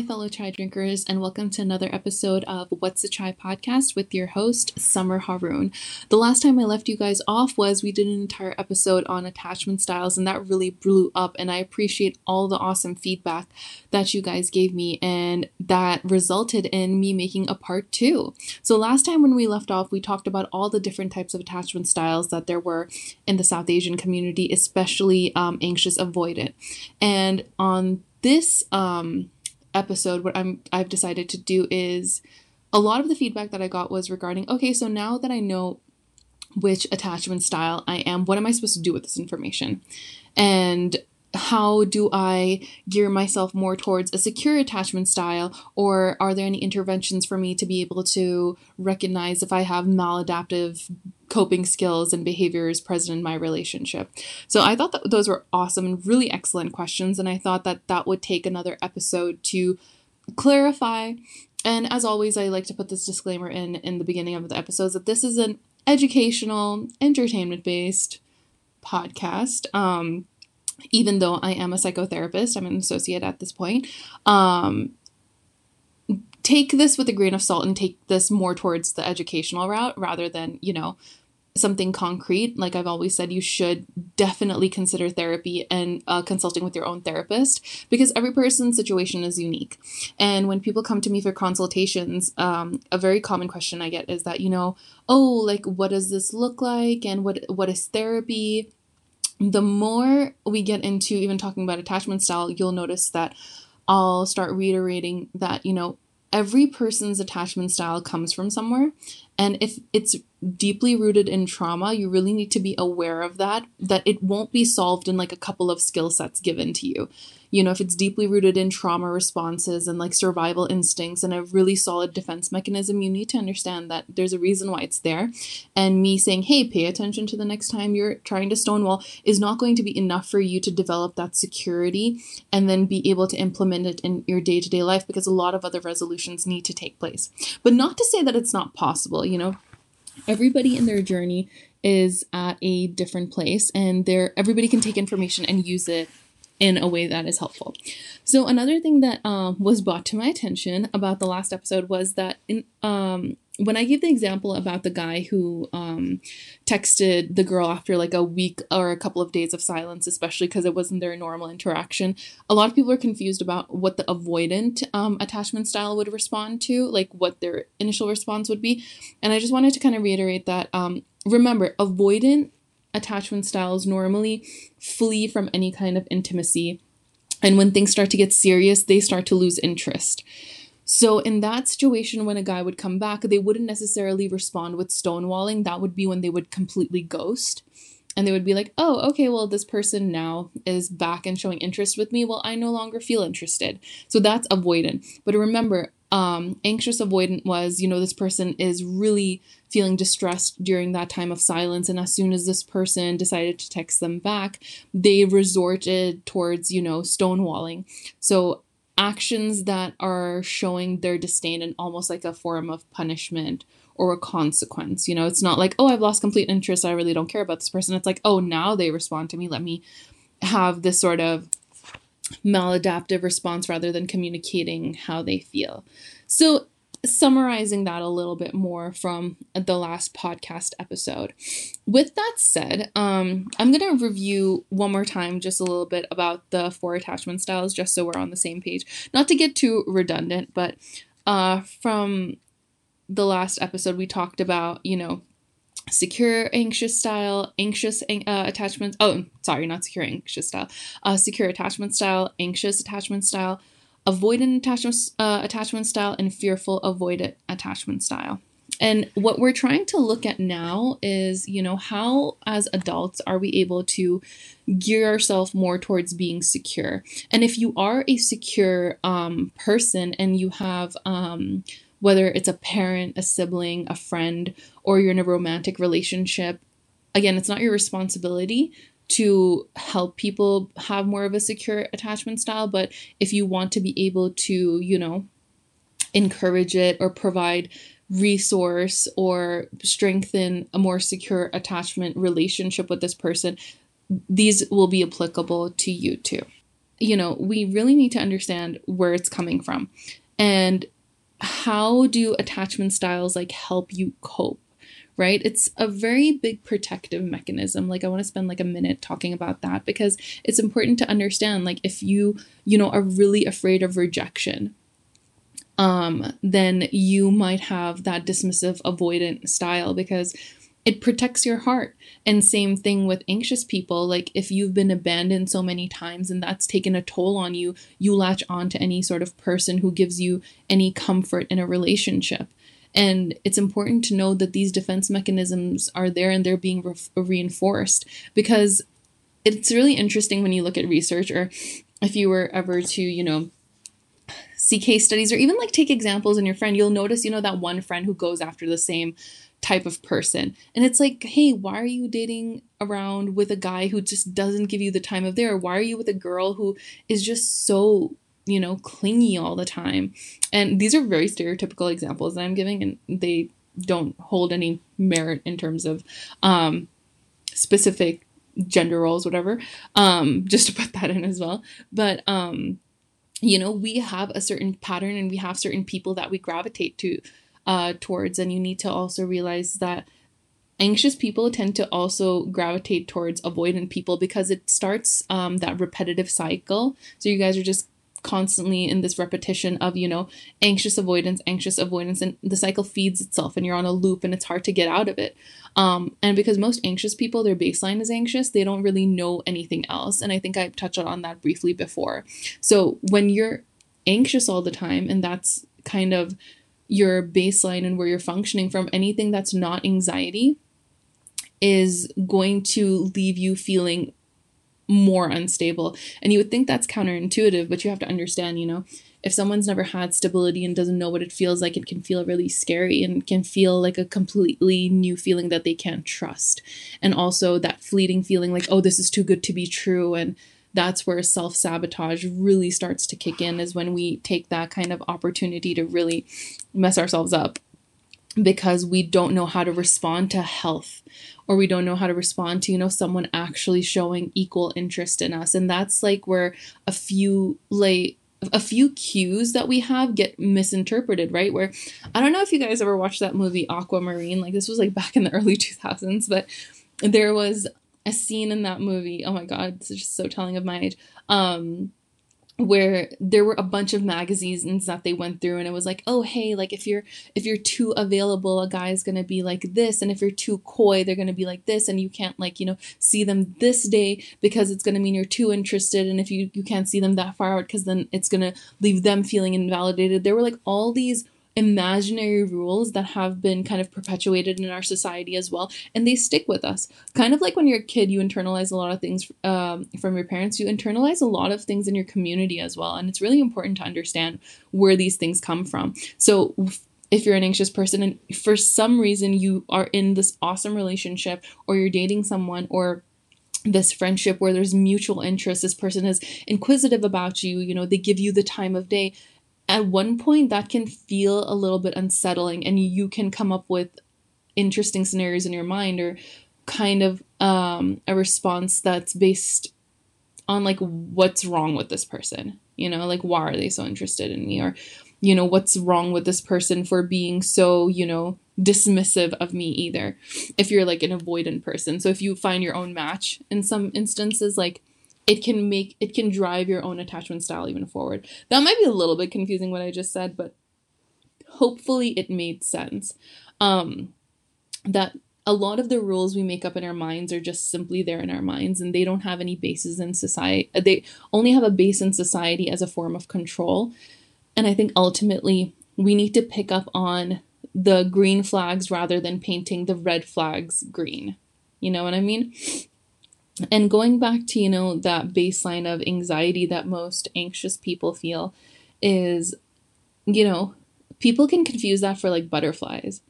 my fellow chai drinkers, and welcome to another episode of What's the Chai podcast with your host, Summer Haroon. The last time I left you guys off was we did an entire episode on attachment styles, and that really blew up. And I appreciate all the awesome feedback that you guys gave me, and that resulted in me making a part two. So, last time when we left off, we talked about all the different types of attachment styles that there were in the South Asian community, especially um, anxious avoidant. And on this um, episode, what I'm I've decided to do is a lot of the feedback that I got was regarding okay, so now that I know which attachment style I am, what am I supposed to do with this information? And how do I gear myself more towards a secure attachment style, or are there any interventions for me to be able to recognize if I have maladaptive coping skills and behaviors present in my relationship? So I thought that those were awesome and really excellent questions, and I thought that that would take another episode to clarify. And as always, I like to put this disclaimer in in the beginning of the episodes that this is an educational, entertainment based podcast. Um, even though I am a psychotherapist, I'm an associate at this point. Um, take this with a grain of salt and take this more towards the educational route rather than, you know, something concrete. Like I've always said, you should definitely consider therapy and uh, consulting with your own therapist because every person's situation is unique. And when people come to me for consultations, um, a very common question I get is that, you know, oh, like what does this look like and what what is therapy? The more we get into even talking about attachment style, you'll notice that I'll start reiterating that, you know, every person's attachment style comes from somewhere. And if it's deeply rooted in trauma, you really need to be aware of that, that it won't be solved in like a couple of skill sets given to you you know, if it's deeply rooted in trauma responses and like survival instincts and a really solid defense mechanism, you need to understand that there's a reason why it's there. And me saying, hey, pay attention to the next time you're trying to stonewall is not going to be enough for you to develop that security and then be able to implement it in your day to day life because a lot of other resolutions need to take place. But not to say that it's not possible, you know, everybody in their journey is at a different place and there everybody can take information and use it in a way that is helpful. So another thing that um, was brought to my attention about the last episode was that in um, when I gave the example about the guy who um, texted the girl after like a week or a couple of days of silence, especially because it wasn't their normal interaction, a lot of people are confused about what the avoidant um, attachment style would respond to, like what their initial response would be. And I just wanted to kind of reiterate that um, remember, avoidant attachment styles normally flee from any kind of intimacy. And when things start to get serious, they start to lose interest. So, in that situation, when a guy would come back, they wouldn't necessarily respond with stonewalling. That would be when they would completely ghost. And they would be like, oh, okay, well, this person now is back and showing interest with me. Well, I no longer feel interested. So that's avoidant. But remember, um, anxious avoidant was, you know, this person is really feeling distressed during that time of silence. And as soon as this person decided to text them back, they resorted towards, you know, stonewalling. So actions that are showing their disdain and almost like a form of punishment or a consequence. You know, it's not like, oh, I've lost complete interest. I really don't care about this person. It's like, oh, now they respond to me. Let me have this sort of maladaptive response rather than communicating how they feel. So, summarizing that a little bit more from the last podcast episode. With that said, um, I'm going to review one more time just a little bit about the four attachment styles, just so we're on the same page. Not to get too redundant, but uh, from the last episode, we talked about, you know, secure anxious style, anxious uh, attachment. Oh, sorry, not secure anxious style. Uh, secure attachment style, anxious attachment style, avoidant attachment uh, attachment style, and fearful avoidant attachment style. And what we're trying to look at now is, you know, how as adults are we able to gear ourselves more towards being secure? And if you are a secure um, person and you have um, whether it's a parent, a sibling, a friend, or you're in a romantic relationship, again, it's not your responsibility to help people have more of a secure attachment style, but if you want to be able to, you know, encourage it or provide resource or strengthen a more secure attachment relationship with this person, these will be applicable to you too. you know, we really need to understand where it's coming from. And how do attachment styles like help you cope? Right? It's a very big protective mechanism. Like I want to spend like a minute talking about that because it's important to understand like if you, you know, are really afraid of rejection, um, then you might have that dismissive avoidant style because it protects your heart. And same thing with anxious people. Like if you've been abandoned so many times and that's taken a toll on you, you latch on to any sort of person who gives you any comfort in a relationship. And it's important to know that these defense mechanisms are there and they're being re- reinforced because it's really interesting when you look at research or if you were ever to, you know, see case studies or even like take examples in your friend, you'll notice, you know, that one friend who goes after the same type of person. And it's like, hey, why are you dating around with a guy who just doesn't give you the time of day? Or why are you with a girl who is just so, you know, clingy all the time? And these are very stereotypical examples that I'm giving, and they don't hold any merit in terms of um, specific gender roles, whatever. Um, just to put that in as well. But, um, you know, we have a certain pattern and we have certain people that we gravitate to uh, towards. And you need to also realize that anxious people tend to also gravitate towards avoidant people because it starts um, that repetitive cycle. So you guys are just constantly in this repetition of you know anxious avoidance anxious avoidance and the cycle feeds itself and you're on a loop and it's hard to get out of it um, and because most anxious people their baseline is anxious they don't really know anything else and i think i touched on that briefly before so when you're anxious all the time and that's kind of your baseline and where you're functioning from, anything that's not anxiety is going to leave you feeling more unstable. And you would think that's counterintuitive, but you have to understand, you know, if someone's never had stability and doesn't know what it feels like, it can feel really scary and can feel like a completely new feeling that they can't trust. And also that fleeting feeling like, oh, this is too good to be true. And that's where self sabotage really starts to kick in, is when we take that kind of opportunity to really mess ourselves up. Because we don't know how to respond to health or we don't know how to respond to you know someone actually showing equal interest in us. And that's like where a few like a few cues that we have get misinterpreted right? Where i don't know if you guys ever watched that movie aquamarine like this was like back in the early 2000s but there was a scene in that movie. Oh my god, this is just so telling of my age. Um, where there were a bunch of magazines that they went through and it was like oh hey like if you're if you're too available a guy's gonna be like this and if you're too coy they're gonna be like this and you can't like you know see them this day because it's gonna mean you're too interested and if you you can't see them that far out because then it's gonna leave them feeling invalidated there were like all these imaginary rules that have been kind of perpetuated in our society as well and they stick with us. Kind of like when you're a kid you internalize a lot of things um, from your parents. You internalize a lot of things in your community as well and it's really important to understand where these things come from. So if you're an anxious person and for some reason you are in this awesome relationship or you're dating someone or this friendship where there's mutual interest this person is inquisitive about you you know they give you the time of day at one point that can feel a little bit unsettling and you can come up with interesting scenarios in your mind or kind of um, a response that's based on like what's wrong with this person? You know like why are they so interested in me? Or you know what's wrong with this person for being so you know dismissive of me either if you're like an avoidant person? So if you find your own match in some instances like it can make it can drive your own attachment style even forward. That might be a little bit confusing what I just said, but hopefully it made sense. Um, that a lot of the rules we make up in our minds are just simply there in our minds and they don't have any basis in society. They only have a base in society as a form of control. And I think ultimately we need to pick up on the green flags rather than painting the red flags green. You know what I mean? And going back to, you know, that baseline of anxiety that most anxious people feel is, you know, people can confuse that for like butterflies.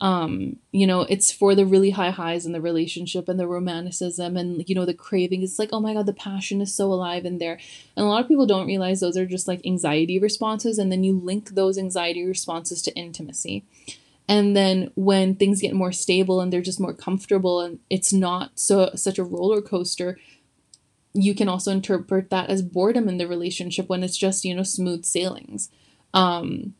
Um, you know, it's for the really high highs in the relationship and the romanticism and, you know, the craving. It's like, oh my God, the passion is so alive in there. And a lot of people don't realize those are just like anxiety responses. And then you link those anxiety responses to intimacy. And then when things get more stable and they're just more comfortable and it's not so such a roller coaster, you can also interpret that as boredom in the relationship when it's just, you know, smooth sailings. Um,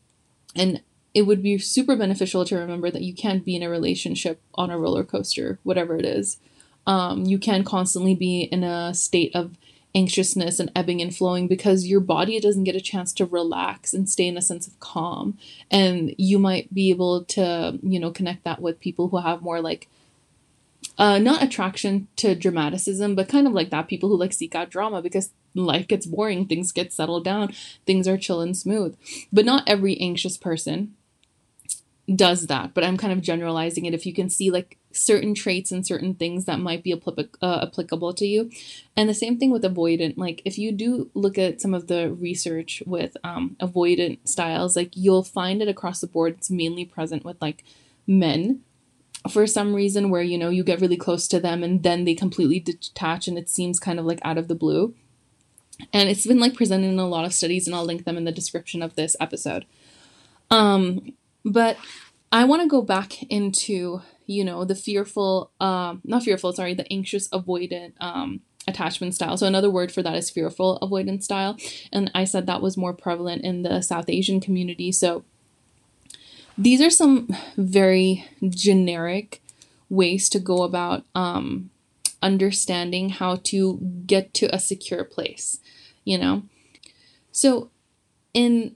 and it would be super beneficial to remember that you can't be in a relationship on a roller coaster, whatever it is. Um, you can constantly be in a state of anxiousness and ebbing and flowing because your body doesn't get a chance to relax and stay in a sense of calm. And you might be able to, you know, connect that with people who have more like uh, not attraction to dramaticism, but kind of like that people who like seek out drama because life gets boring, things get settled down, things are chill and smooth. But not every anxious person does that, but I'm kind of generalizing it. If you can see like certain traits and certain things that might be apl- uh, applicable to you. And the same thing with avoidant. Like if you do look at some of the research with um, avoidant styles, like you'll find it across the board. It's mainly present with like men for some reason where you know you get really close to them and then they completely detach and it seems kind of like out of the blue. And it's been like presented in a lot of studies and I'll link them in the description of this episode. Um but I want to go back into, you know, the fearful, um, not fearful, sorry, the anxious avoidant um, attachment style. So another word for that is fearful avoidance style. And I said that was more prevalent in the South Asian community. So these are some very generic ways to go about um, understanding how to get to a secure place, you know? So in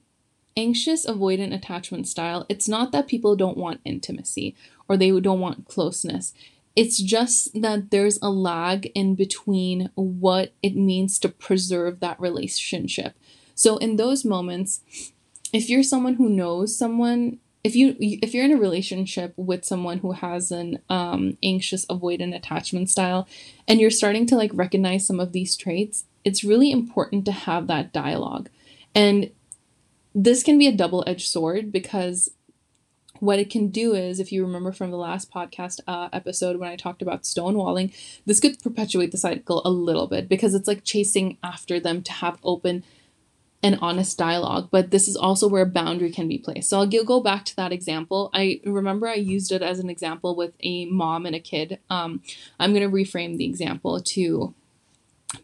anxious avoidant attachment style, it's not that people don't want intimacy or they don't want closeness. It's just that there's a lag in between what it means to preserve that relationship. So in those moments, if you're someone who knows someone, if you if you're in a relationship with someone who has an um, anxious avoidant attachment style, and you're starting to like recognize some of these traits, it's really important to have that dialogue. And this can be a double edged sword because what it can do is, if you remember from the last podcast uh, episode when I talked about stonewalling, this could perpetuate the cycle a little bit because it's like chasing after them to have open and honest dialogue. But this is also where a boundary can be placed. So I'll go back to that example. I remember I used it as an example with a mom and a kid. Um, I'm going to reframe the example to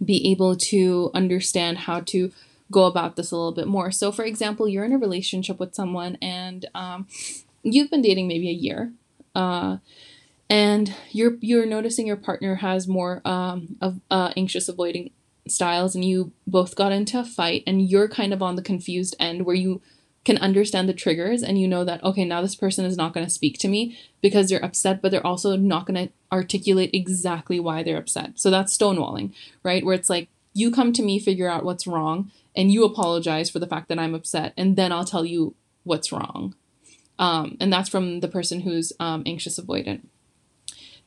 be able to understand how to go about this a little bit more. So, for example, you're in a relationship with someone and um, you've been dating maybe a year, uh, and you're you're noticing your partner has more um, of uh, anxious avoiding styles, and you both got into a fight, and you're kind of on the confused end where you can understand the triggers and you know that okay now this person is not going to speak to me because they're upset but they're also not going to articulate exactly why they're upset so that's stonewalling right where it's like you come to me figure out what's wrong and you apologize for the fact that I'm upset, and then I'll tell you what's wrong. Um, and that's from the person who's um, anxious avoidant.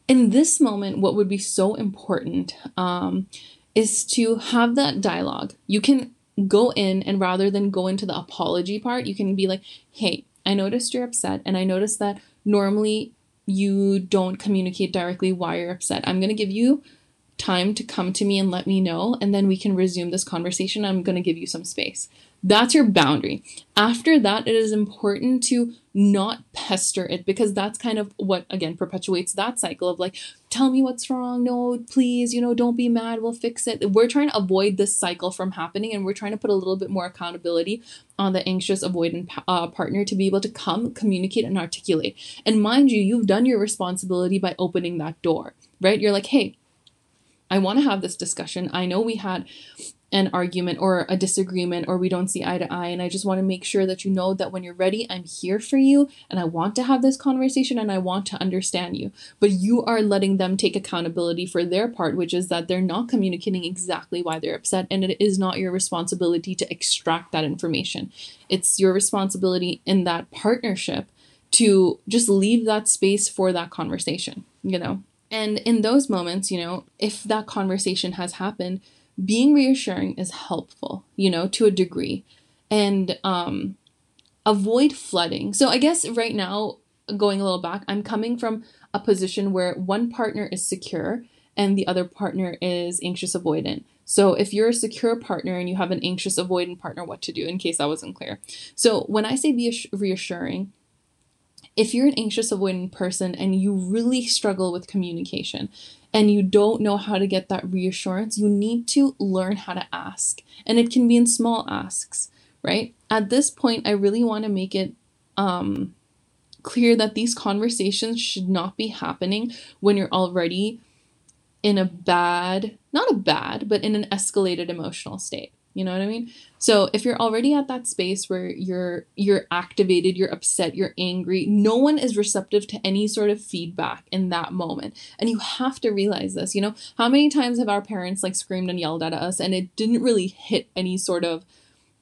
In this moment, what would be so important um, is to have that dialogue. You can go in, and rather than go into the apology part, you can be like, hey, I noticed you're upset, and I noticed that normally you don't communicate directly why you're upset. I'm going to give you time to come to me and let me know, and then we can resume this conversation. I'm going to give you some space. That's your boundary. After that, it is important to not pester it because that's kind of what, again, perpetuates that cycle of like, tell me what's wrong. No, please, you know, don't be mad. We'll fix it. We're trying to avoid this cycle from happening and we're trying to put a little bit more accountability on the anxious, avoidant uh, partner to be able to come, communicate, and articulate. And mind you, you've done your responsibility by opening that door, right? You're like, hey, I want to have this discussion. I know we had an argument or a disagreement or we don't see eye to eye. And I just want to make sure that you know that when you're ready, I'm here for you and I want to have this conversation and I want to understand you. But you are letting them take accountability for their part, which is that they're not communicating exactly why they're upset. And it is not your responsibility to extract that information. It's your responsibility in that partnership to just leave that space for that conversation, you know? And in those moments, you know, if that conversation has happened, being reassuring is helpful, you know, to a degree. And um, avoid flooding. So I guess right now, going a little back, I'm coming from a position where one partner is secure and the other partner is anxious avoidant. So if you're a secure partner and you have an anxious avoidant partner, what to do in case that wasn't clear. So when I say be reassuring, if you're an anxious avoidant person and you really struggle with communication and you don't know how to get that reassurance, you need to learn how to ask. And it can be in small asks, right? At this point, I really want to make it um, clear that these conversations should not be happening when you're already in a bad, not a bad, but in an escalated emotional state. You know what I mean? So if you're already at that space where you're you're activated, you're upset, you're angry, no one is receptive to any sort of feedback in that moment. And you have to realize this, you know, how many times have our parents like screamed and yelled at us and it didn't really hit any sort of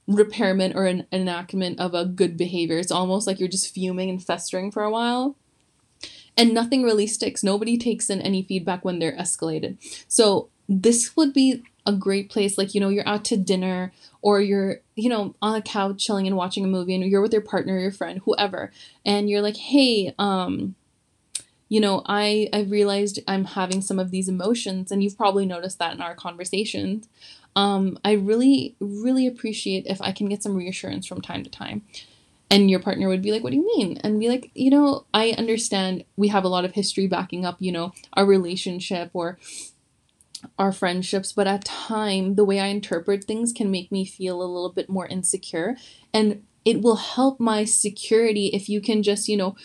repairment or an enactment of a good behavior. It's almost like you're just fuming and festering for a while. And nothing really sticks. Nobody takes in any feedback when they're escalated. So this would be a great place like you know you're out to dinner or you're you know on a couch chilling and watching a movie and you're with your partner your friend whoever and you're like hey um you know i i realized i'm having some of these emotions and you've probably noticed that in our conversations. Um i really really appreciate if i can get some reassurance from time to time. And your partner would be like what do you mean? And be like you know i understand we have a lot of history backing up you know our relationship or our friendships, but at time the way I interpret things can make me feel a little bit more insecure and it will help my security if you can just, you know,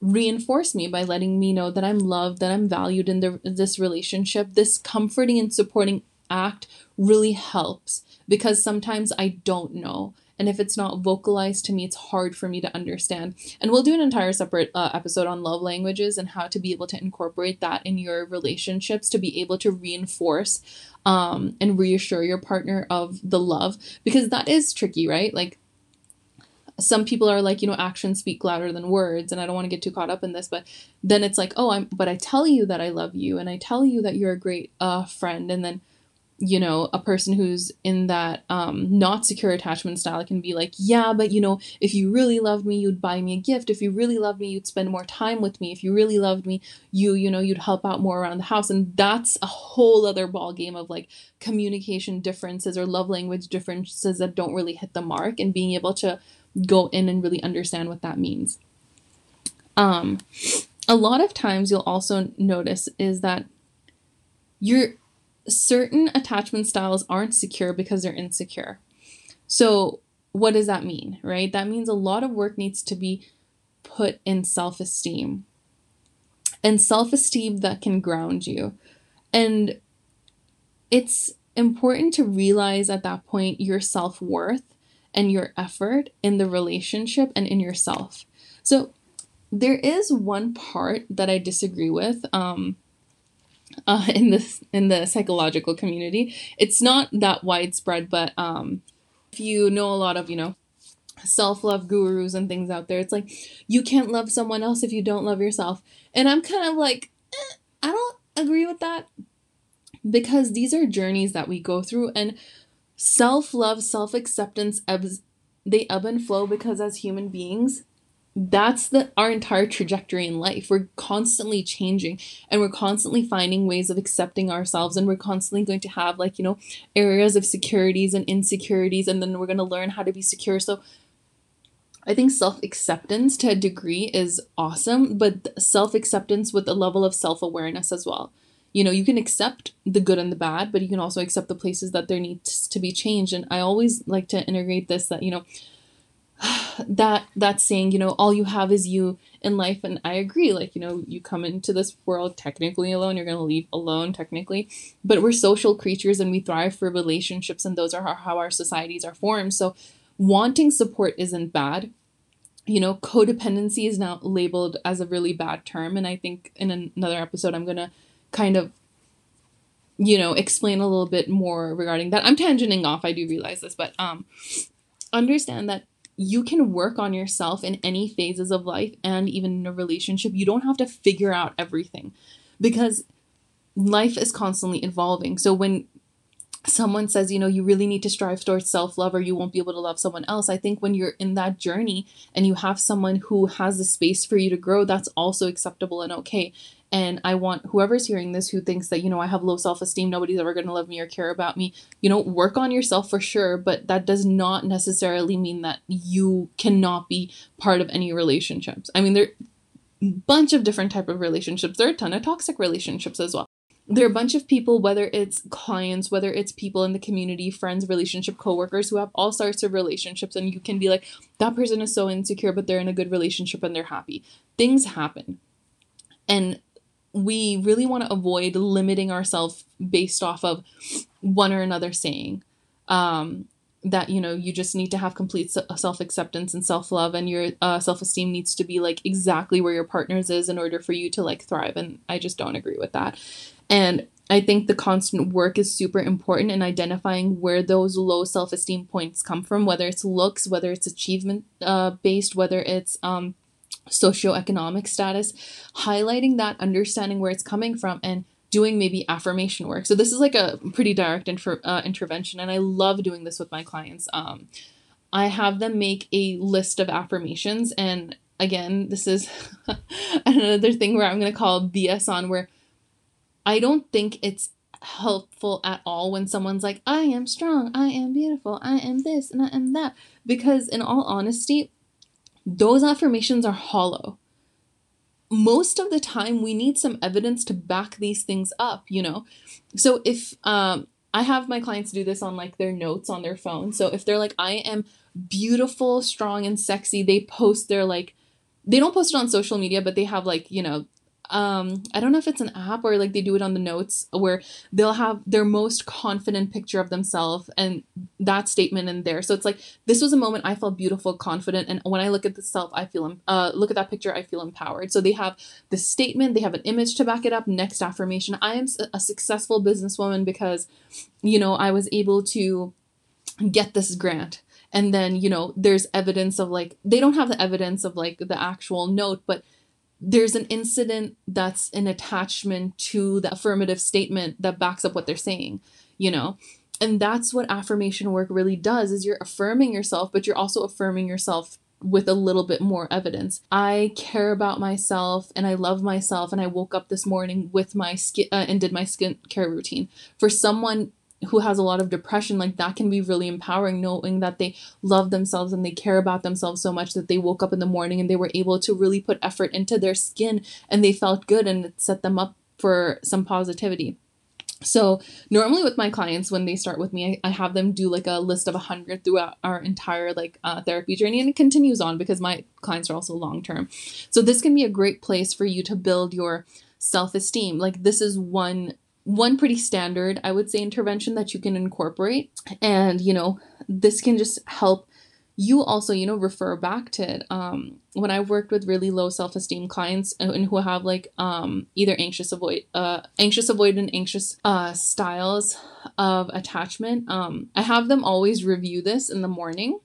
reinforce me by letting me know that I'm loved, that I'm valued in the, this relationship. This comforting and supporting act really helps because sometimes I don't know and if it's not vocalized to me, it's hard for me to understand. And we'll do an entire separate uh, episode on love languages and how to be able to incorporate that in your relationships to be able to reinforce um, and reassure your partner of the love because that is tricky, right? Like, some people are like, you know, actions speak louder than words, and I don't want to get too caught up in this, but then it's like, oh, I'm, but I tell you that I love you, and I tell you that you're a great uh, friend, and then you know a person who's in that um not secure attachment style can be like yeah but you know if you really loved me you'd buy me a gift. If you really loved me you'd spend more time with me. If you really loved me you you know you'd help out more around the house. And that's a whole other ball game of like communication differences or love language differences that don't really hit the mark and being able to go in and really understand what that means. Um a lot of times you'll also notice is that you're certain attachment styles aren't secure because they're insecure. So, what does that mean, right? That means a lot of work needs to be put in self esteem and self esteem that can ground you. And it's important to realize at that point your self worth and your effort in the relationship and in yourself. So, there is one part that I disagree with. Um, uh, in this in the psychological community. It's not that widespread, but um, if you know a lot of you know self love gurus and things out there, it's like you can't love someone else if you don't love yourself. And I'm kind of like, eh, I don't agree with that because these are journeys that we go through, and self love, self acceptance ebbs. They ebb and flow because as human beings, that's the our entire trajectory in life we're constantly changing and we're constantly finding ways of accepting ourselves and we're constantly going to have like you know areas of securities and insecurities and then we're going to learn how to be secure so I think self acceptance to a degree is awesome, but self acceptance with a level of self awareness as well. You know, you can accept the good and the bad, but you can also accept the places that there needs to be changed. And I always like to integrate this that, you know, that that saying you know all you have is you in life. And i agree like you know you come into this world technically alone you're going to leave alone technically but we're social creatures and we thrive for relationships and those are how, how our societies are formed. So wanting support isn't bad. You know codependency is now labeled as a really bad term and i think in another episode i'm going to kind of you know explain a little bit more regarding that. I'm tangenting off i do realize this but um understand that you can work on yourself in any phases of life and even in a relationship. You don't have to figure out everything because life is constantly evolving. So when someone says, you know, you really need to strive towards self love or you won't be able to love someone else, I think when you're in that journey and you have someone who has the space for you to grow, that's also acceptable and okay. And I want whoever's hearing this who thinks that, you know, I have low self esteem, nobody's ever going to love me or care about me, you know, work on yourself for sure. But that does not necessarily mean that you cannot be part of any relationships. I mean, there are bunch of different type of relationships. There are a ton of toxic relationships as well. there are a bunch of people, whether it's clients, whether it's people in the community, friends, relationship, coworkers, who have all sorts of relationships, and you can be like, that person is so insecure, but they're in a good relationship and they're happy. Things happen. And we really want to avoid limiting ourselves based off of one or another saying. Um, that you know you just need to have complete self-acceptance and self-love and your uh, self-esteem needs to be like exactly where your partner's is in order for you to like thrive and i just don't agree with that and I think the constant work is super important in identifying where those low self esteem points come from, whether it's looks, whether it's achievement uh, based, whether it's um, socioeconomic status, highlighting that, understanding where it's coming from, and doing maybe affirmation work. So, this is like a pretty direct inter- uh, intervention, and I love doing this with my clients. Um, I have them make a list of affirmations, and again, this is another thing where I'm going to call BS on where I don't think it's helpful at all when someone's like, I am strong, I am beautiful, I am this, and I am that. Because, in all honesty, those affirmations are hollow. Most of the time, we need some evidence to back these things up, you know? So, if um, I have my clients do this on like their notes on their phone. So, if they're like, I am beautiful, strong, and sexy, they post their like, they don't post it on social media, but they have like, you know, um i don't know if it's an app or like they do it on the notes where they'll have their most confident picture of themselves and that statement in there. So it's like this was a moment i felt beautiful confident and when i look at the self i feel uh look at that picture i feel empowered. So they have the statement they have an image to back it up next affirmation. I am a successful businesswoman because you know i was able to get this grant. And then you know there's evidence of like they don't have the evidence of like the actual note but there's an incident that's an attachment to the affirmative statement that backs up what they're saying you know and that's what affirmation work really does is you're affirming yourself but you're also affirming yourself with a little bit more evidence. I care about myself and I love myself and I woke up this morning with my skin uh, and did my skincare routine. For someone who has a lot of depression like that can be really empowering knowing that they love themselves and they care about themselves so much that they woke up in the morning and they were able to really put effort into their skin and they felt good and it set them up for some positivity. So normally with my clients when they start with me I, I have them do like a list of 100 throughout our entire like uh, therapy journey and it continues on because my clients are also long term so this can be a great place for you to build your self-esteem. Like this is one one pretty standard, I would say, intervention that you can incorporate. And, you know, this can just help you also, you know, refer back to it. Um, when I worked with really low self-esteem clients and who have like um, either anxious avoid, uh, anxious avoidant, anxious uh, styles of attachment, um, I have them always review this in the morning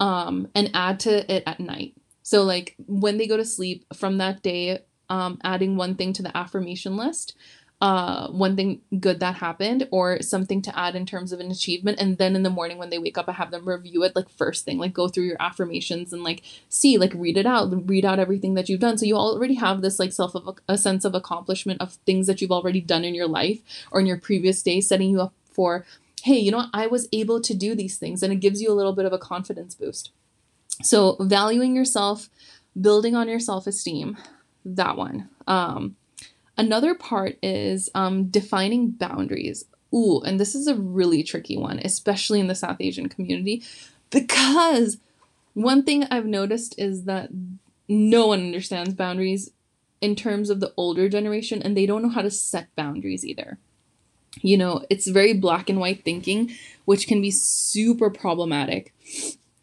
um, and add to it at night. So like when they go to sleep from that day, um, adding one thing to the affirmation list uh one thing good that happened or something to add in terms of an achievement. And then in the morning when they wake up i have them review it like first thing like go through your affirmations and like see like read it out read out everything that you've done. So you already have this like self of a sense of accomplishment of things that you've already done in your life or in your previous day setting you up for hey you know what? i was able to do these things. And it gives you a little bit of a confidence boost. So valuing yourself building on your self-esteem that one. Um Another part is um, defining boundaries. Ooh, and this is a really tricky one, especially in the South Asian community, because one thing I've noticed is that no one understands boundaries in terms of the older generation, and they don't know how to set boundaries either. You know, it's very black and white thinking, which can be super problematic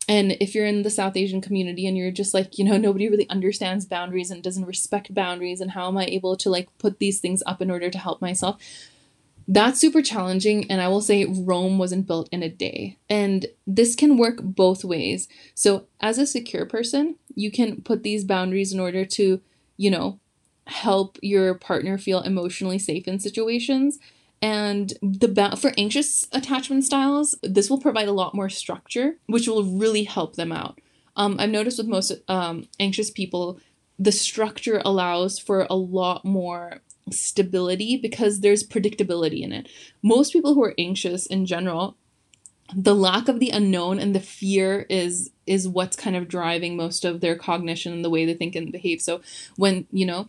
and if you're in the South Asian community and you're just like, you know, nobody really understands boundaries and doesn't respect boundaries, and how am I able to like put these things up in order to help myself? That's super challenging. And I will say Rome wasn't built in a day. And this can work both ways. So, as a secure person, you can put these boundaries in order to, you know, help your partner feel emotionally safe in situations and the ba- for anxious attachment styles, this will provide a lot more structure, which will really help them out. Um, I've noticed with most um, anxious people, the structure allows for a lot more stability because there's predictability in it. Most people who are anxious in general, the lack of the unknown and the fear is is what's kind of driving most of their cognition and the way they think and behave. So when, you know,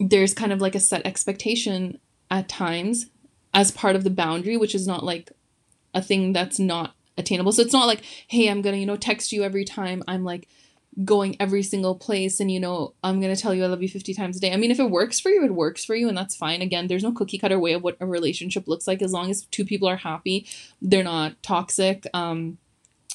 there's kind of like a set expectation at times as part of the boundary, which is not like a thing that's not attainable. So it's not like, hey, I'm gonna, you know, text you every time I'm like going every single place and you know i'm to tell you i love you 50 times a day. I mean if it works for you it works for you and that's fine. Again there's no cookie cutter way of what a relationship looks like. As long as two people are happy they're not toxic um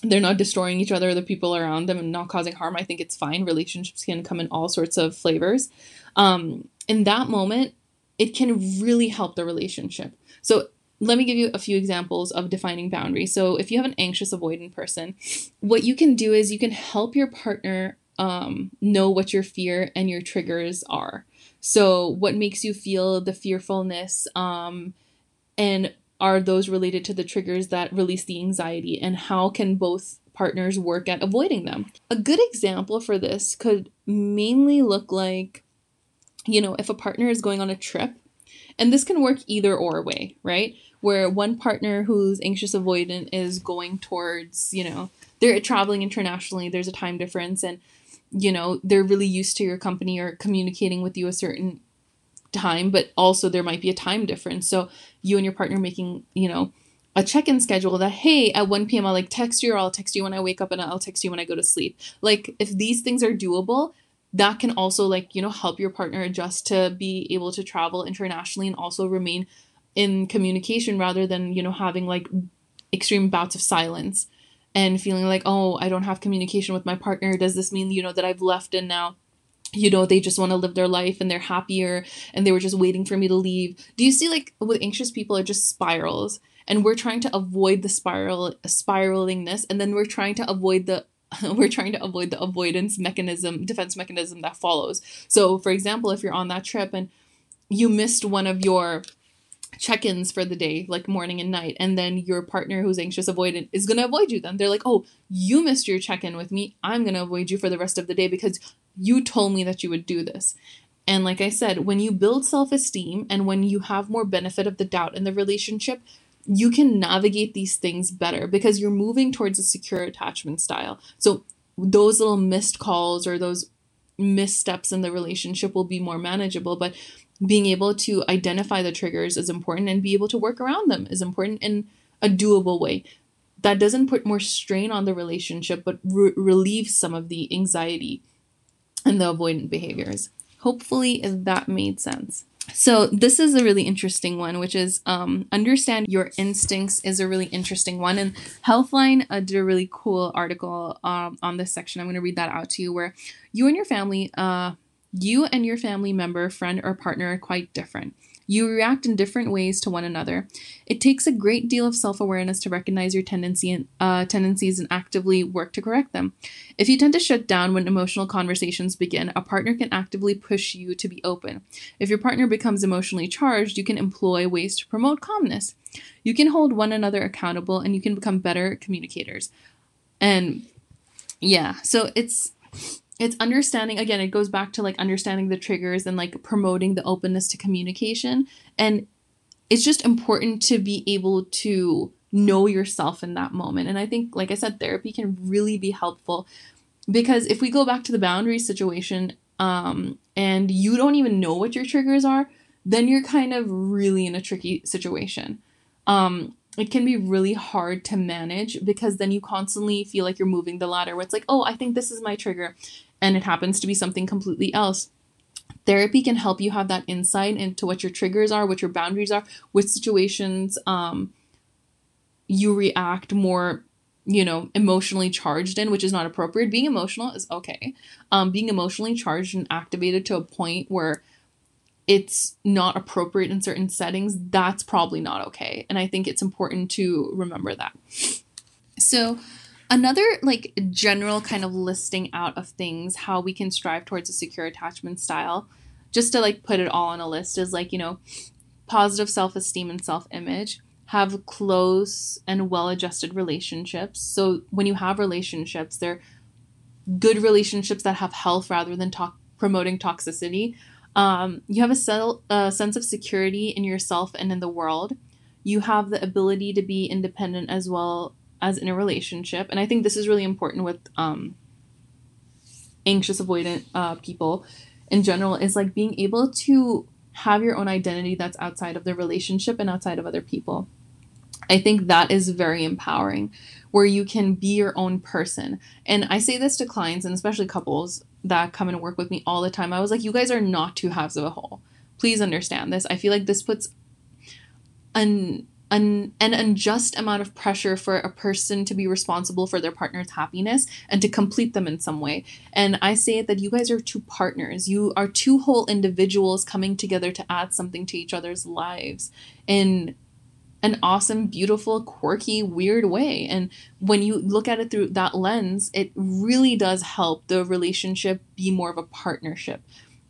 they're not destroying each other the people around them and not causing harm i think it's fine. Relationships can come in all sorts of flavors. Um in that moment it can really help the relationship so let me give you a few examples of defining boundaries. So, if you have an anxious avoidant person, what you can do is you can help your partner um, know what your fear and your triggers are. So, what makes you feel the fearfulness, um, and are those related to the triggers that release the anxiety, and how can both partners work at avoiding them? A good example for this could mainly look like, you know, if a partner is going on a trip, and this can work either or way, right? where one partner who's anxious avoidant is going towards, you know, they're traveling internationally, there's a time difference, and, you know, they're really used to your company or communicating with you a certain time, but also there might be a time difference. So you and your partner making, you know, a check-in schedule that hey at 1 p.m i'll like text you or i'll text you when i wake up and i'll text you when i go to sleep like if these things are doable that can also like you know help your partner adjust to be able to travel internationally and also remain in communication rather than you know having like extreme bouts of silence and feeling like oh i don't have communication with my partner. Does this mean you know that i've left and now you know they just want to live their life and they're happier and they were just waiting for me to leave? Do you see like with anxious people it just spirals and we're trying to avoid the spiral spiralingness and then we're trying to avoid the we're trying to avoid the avoidance mechanism defense mechanism that follows. So for example if you're on that trip and you missed one of your check-ins for the day like morning and night and then your partner who's anxious avoidant is going to avoid you then they're like oh you missed your check-in with me. I'm going to avoid you for the rest of the day because you told me that you would do this. And like i said when you build self-esteem and when you have more benefit of the doubt in the relationship you can navigate these things better because you're moving towards a secure attachment style. So those little missed calls or those missteps in the relationship will be more manageable but being able to identify the triggers is important and be able to work around them is important in a doable way. That doesn't put more strain on the relationship but re- relieves some of the anxiety and the avoidant behaviors. Hopefully that made sense so this is a really interesting one which is um, understand your instincts is a really interesting one and healthline uh, did a really cool article um, on this section i'm going to read that out to you where you and your family uh, you and your family member, friend, or partner are quite different. You react in different ways to one another. It takes a great deal of self awareness to recognize your tendency and, uh, tendencies and actively work to correct them. If you tend to shut down when emotional conversations begin, a partner can actively push you to be open. If your partner becomes emotionally charged, you can employ ways to promote calmness. You can hold one another accountable and you can become better communicators. And yeah, so it's it's understanding again it goes back to like understanding the triggers and like promoting the openness to communication. And it's just important to be able to know yourself in that moment. And i think like i said therapy can really be helpful because if we go back to the boundary situation um and you don't even know what your triggers are then you're kind of really in a tricky situation. Um it can be really hard to manage because then you constantly feel like you're moving the ladder where it's like, oh, I think this is my trigger and it happens to be something completely else. Therapy can help you have that insight into what your triggers are, what your boundaries are, which situations um, you react more, you know, emotionally charged in, which is not appropriate. Being emotional is okay. Um, being emotionally charged and activated to a point where it's not appropriate in certain settings, that's probably not okay. And I think it's important to remember that. So, Another like general kind of listing out of things how we can strive towards a secure attachment style, just to like put it all on a list is like, you know, positive self-esteem and self-image, have close and well-adjusted relationships. So when you have relationships, they're good relationships that have health rather than talk promoting toxicity. Um, you have a, sel- a sense of security in yourself and in the world. You have the ability to be independent as well as in a relationship and i think this is really important with um, anxious avoidant uh, people in general is like being able to have your own identity that's outside of the relationship and outside of other people. I think that is very empowering where you can be your own person. And I say this to clients and especially couples that come and work with me all the time. I was like, you guys are not two halves of a whole. Please understand this. I feel like this puts an an, an unjust amount of pressure for a person to be responsible for their partner's happiness and to complete them in some way. And I say it that you guys are two partners. You are two whole individuals coming together to add something to each other's lives in an awesome, beautiful, quirky, weird way. And when you look at it through that lens, it really does help the relationship be more of a partnership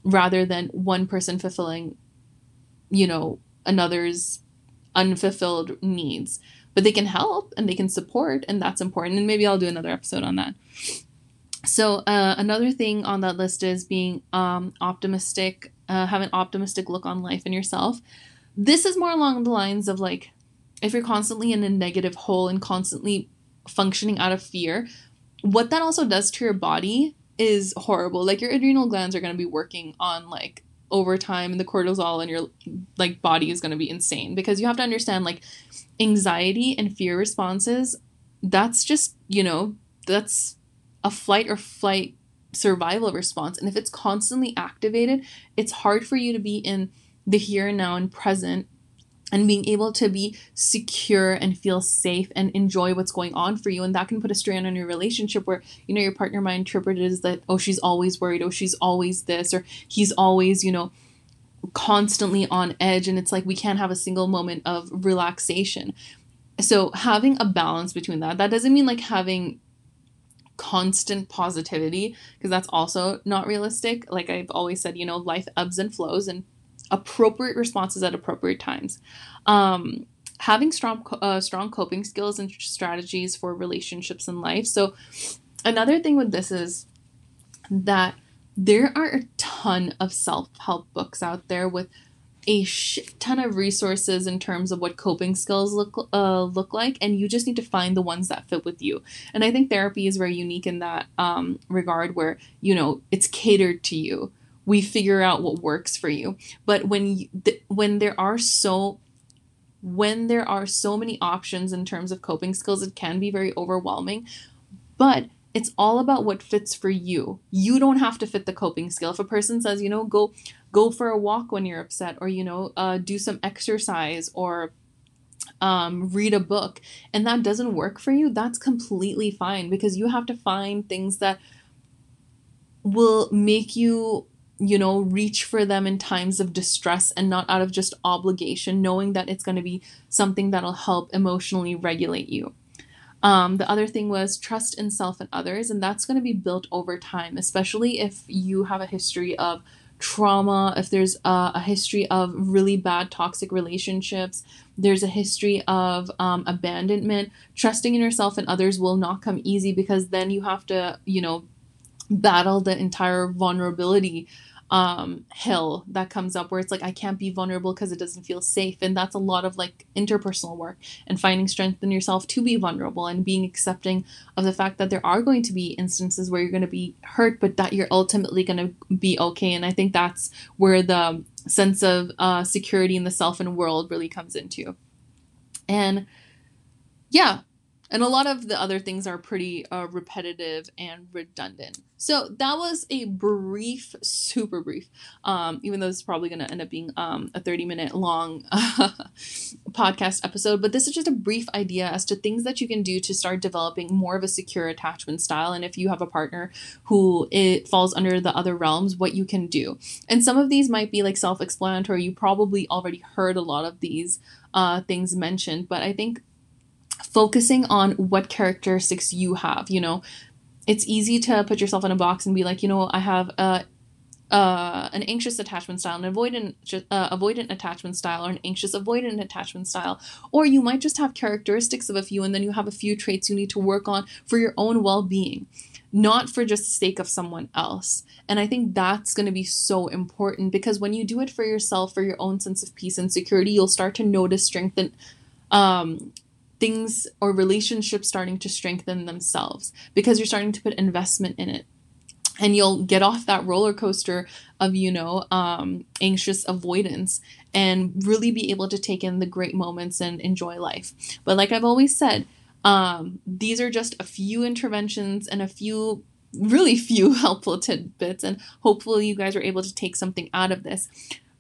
rather than one person fulfilling, you know, another's unfulfilled needs. But they can help and they can support, and that's important. And maybe I'll do another episode on that. So uh, another thing on that list is being um, optimistic, uh, have an optimistic look on life and yourself. This is more along the lines of like, if you're constantly in a negative hole and constantly functioning out of fear, what that also does to your body is horrible. Like your adrenal glands are going to be working on like overtime and the cortisol in your like body is going to be insane. Because you have to understand like anxiety and fear responses that's just you know that's a flight or flight survival response. And if it's constantly activated it's hard for you to be in the here and now and present and being able to be secure and feel safe and enjoy what's going on for you. And that can put a strain on your relationship where you know your partner might interpret it as that oh she's always worried oh she's always this or he's always you know constantly on edge. And it's like we can't have a single moment of relaxation. So having a balance between that that doesn't mean like having constant positivity because that's also not realistic. Like i've always said you know life ebbs and flows and appropriate responses at appropriate times. Um, having strong uh, strong coping skills and strategies for relationships and life. So another thing with this is that there are a ton of self-help books out there with a ton of resources in terms of what coping skills look uh, look like, and you just need to find the ones that fit with you. And I think therapy is very unique in that um, regard, where you know it's catered to you we figure out what works for you. But when you, when there are so when there are so many options in terms of coping skills it can be very overwhelming. But it's all about what fits for you. You don't have to fit the coping skill. If a person says you know go go for a walk when you're upset or you know uh, do some exercise or um, read a book and that doesn't work for you that's completely fine because you have to find things that will make you you know, reach for them in times of distress and not out of just obligation, knowing that it's going to be something that'll help emotionally regulate you. Um, the other thing was trust in self and others, and that's going to be built over time, especially if you have a history of trauma, if there's a, a history of really bad toxic relationships, there's a history of um, abandonment. Trusting in yourself and others will not come easy because then you have to, you know, battle the entire vulnerability um hill that comes up where it's like I can't be vulnerable because it doesn't feel safe. And that's a lot of like interpersonal work and finding strength in yourself to be vulnerable and being accepting of the fact that there are going to be instances where you're going to be hurt but that you're ultimately going to be okay. And I think that's where the sense of uh, security in the self and world really comes into. And yeah and a lot of the other things are pretty uh, repetitive and redundant. So that was a brief, super brief, um, even though it's probably going to end up being um, a 30 minute long podcast episode. But this is just a brief idea as to things that you can do to start developing more of a secure attachment style. And if you have a partner who it falls under the other realms, what you can do. And some of these might be like self explanatory. You probably already heard a lot of these uh, things mentioned, but I think focusing on what characteristics you have. You know, it's easy to put yourself in a box and be like, you know, I have a uh, an anxious attachment style, an avoidant uh, avoidant attachment style, or an anxious avoidant attachment style, or you might just have characteristics of a few, and then you have a few traits you need to work on for your own well being, not for just the sake of someone else. And I think that's going to be so important because when you do it for yourself, for your own sense of peace and security, you'll start to notice strength and um, things or relationships starting to strengthen themselves because you're starting to put investment in it. and you'll get off that roller coaster of you know um, anxious avoidance and really be able to take in the great moments and enjoy life. But like i've always said um, these are just a few interventions and a few really few helpful tidbits. And hopefully you guys are able to take something out of this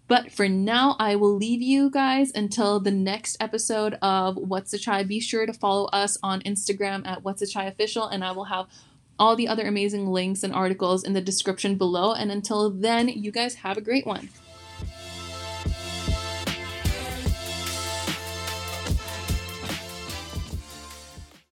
but for now, I will leave you guys until the next episode of What's a Chai. Be sure to follow us on Instagram at What's a Chai Official, and I will have all the other amazing links and articles in the description below. And until then, you guys have a great one.